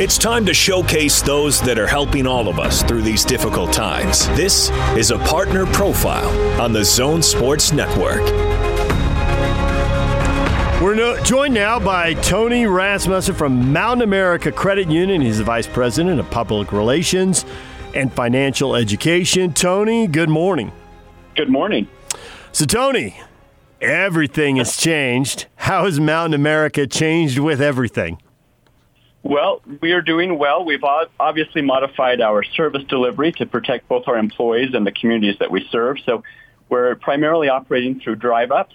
It's time to showcase those that are helping all of us through these difficult times. This is a partner profile on the Zone Sports Network. We're no, joined now by Tony Rasmussen from Mountain America Credit Union. He's the Vice President of Public Relations and Financial Education. Tony, good morning. Good morning. So, Tony, everything has changed. How has Mountain America changed with everything? Well, we are doing well. We've obviously modified our service delivery to protect both our employees and the communities that we serve. So we're primarily operating through drive-ups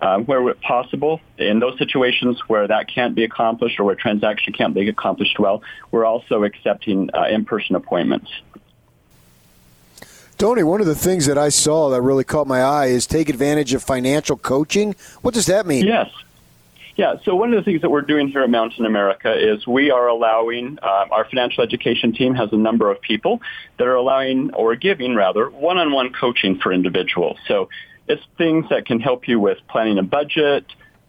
uh, where possible. In those situations where that can't be accomplished or where transaction can't be accomplished well, we're also accepting uh, in-person appointments. Tony, one of the things that I saw that really caught my eye is take advantage of financial coaching. What does that mean? Yes. Yeah, so one of the things that we're doing here at Mountain America is we are allowing, uh, our financial education team has a number of people that are allowing, or giving rather, one-on-one coaching for individuals. So it's things that can help you with planning a budget,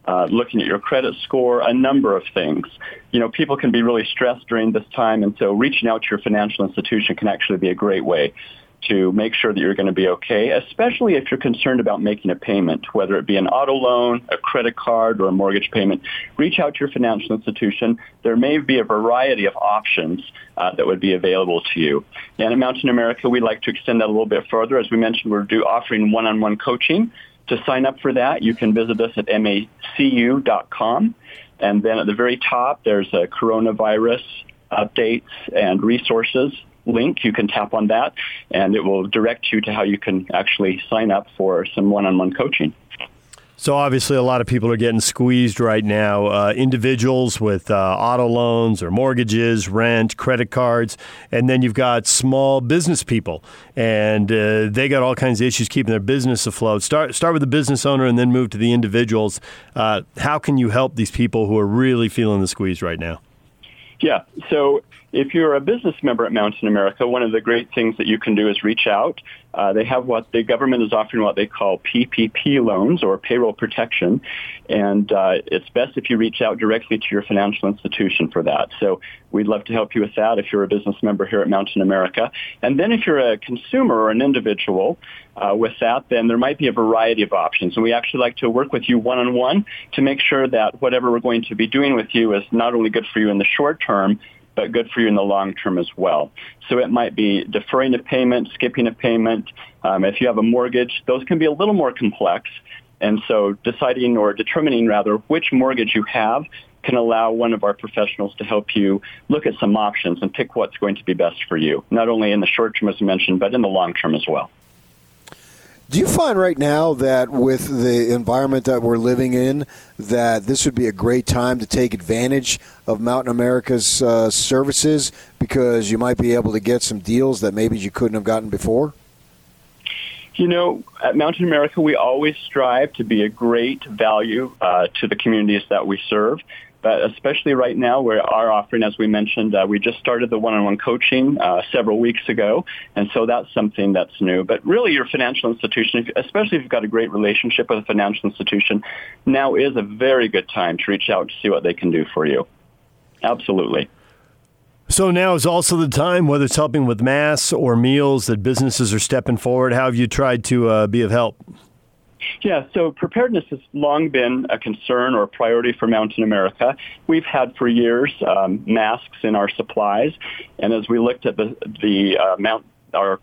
uh, looking at your credit score, a number of things. You know, people can be really stressed during this time, and so reaching out to your financial institution can actually be a great way to make sure that you're going to be okay, especially if you're concerned about making a payment, whether it be an auto loan, a credit card, or a mortgage payment. Reach out to your financial institution. There may be a variety of options uh, that would be available to you. And at Mountain America, we'd like to extend that a little bit further. As we mentioned, we're do offering one-on-one coaching. To sign up for that, you can visit us at macu.com. And then at the very top, there's a coronavirus updates and resources link. You can tap on that, and it will direct you to how you can actually sign up for some one-on-one coaching. So obviously, a lot of people are getting squeezed right now. Uh, individuals with uh, auto loans or mortgages, rent, credit cards, and then you've got small business people, and uh, they got all kinds of issues keeping their business afloat. Start start with the business owner, and then move to the individuals. Uh, how can you help these people who are really feeling the squeeze right now? Yeah. So if you're a business member at Mountain America, one of the great things that you can do is reach out. Uh, they have what the government is offering what they call PPP loans or payroll protection. And uh, it's best if you reach out directly to your financial institution for that. So we'd love to help you with that if you're a business member here at Mountain America. And then if you're a consumer or an individual uh, with that, then there might be a variety of options. And we actually like to work with you one-on-one to make sure that whatever we're going to be doing with you is not only good for you in the short term, but good for you in the long term as well. So it might be deferring a payment, skipping a payment. Um, if you have a mortgage, those can be a little more complex. And so deciding or determining rather which mortgage you have can allow one of our professionals to help you look at some options and pick what's going to be best for you, not only in the short term as mentioned, but in the long term as well. Do you find right now that with the environment that we're living in, that this would be a great time to take advantage of Mountain America's uh, services because you might be able to get some deals that maybe you couldn't have gotten before? You know, at Mountain America, we always strive to be a great value uh, to the communities that we serve. But especially right now, we are offering, as we mentioned, uh, we just started the one-on-one coaching uh, several weeks ago, and so that's something that's new. But really, your financial institution, especially if you've got a great relationship with a financial institution, now is a very good time to reach out to see what they can do for you. Absolutely. So now is also the time, whether it's helping with mass or meals, that businesses are stepping forward. How have you tried to uh, be of help? Yeah, so preparedness has long been a concern or a priority for Mountain America. We've had for years um, masks in our supplies, and as we looked at the the uh, mount our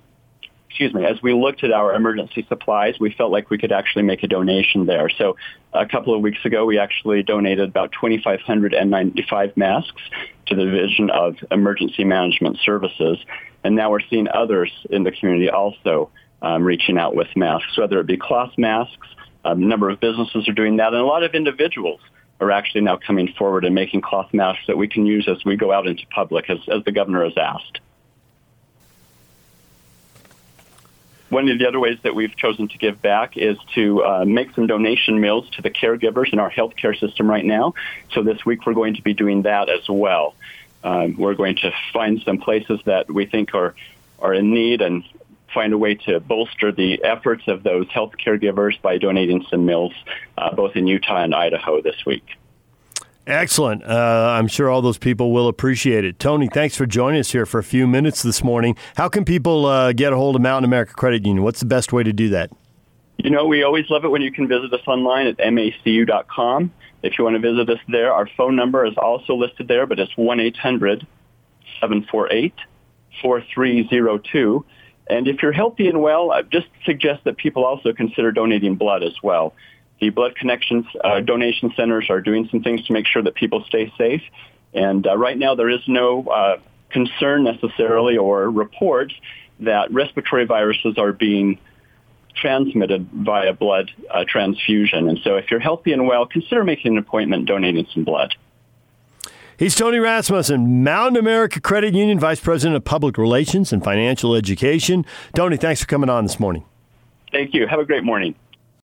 excuse me, as we looked at our emergency supplies, we felt like we could actually make a donation there. So a couple of weeks ago, we actually donated about 2,595 masks to the Division of Emergency Management Services. And now we're seeing others in the community also um, reaching out with masks, whether it be cloth masks. A number of businesses are doing that, and a lot of individuals are actually now coming forward and making cloth masks that we can use as we go out into public, as, as the governor has asked. One of the other ways that we've chosen to give back is to uh, make some donation meals to the caregivers in our healthcare system right now. So this week we're going to be doing that as well. Um, we're going to find some places that we think are are in need and find a way to bolster the efforts of those health caregivers by donating some meals, uh, both in Utah and Idaho this week. Excellent. Uh, I'm sure all those people will appreciate it. Tony, thanks for joining us here for a few minutes this morning. How can people uh, get a hold of Mountain America Credit Union? What's the best way to do that? You know, we always love it when you can visit us online at macu.com. If you want to visit us there, our phone number is also listed there, but it's 1-800-748-4302. And if you're healthy and well, I just suggest that people also consider donating blood as well. The Blood Connections uh, donation centers are doing some things to make sure that people stay safe. And uh, right now, there is no uh, concern necessarily or reports that respiratory viruses are being transmitted via blood uh, transfusion. And so if you're healthy and well, consider making an appointment donating some blood. He's Tony Rasmussen, Mountain America Credit Union Vice President of Public Relations and Financial Education. Tony, thanks for coming on this morning. Thank you. Have a great morning.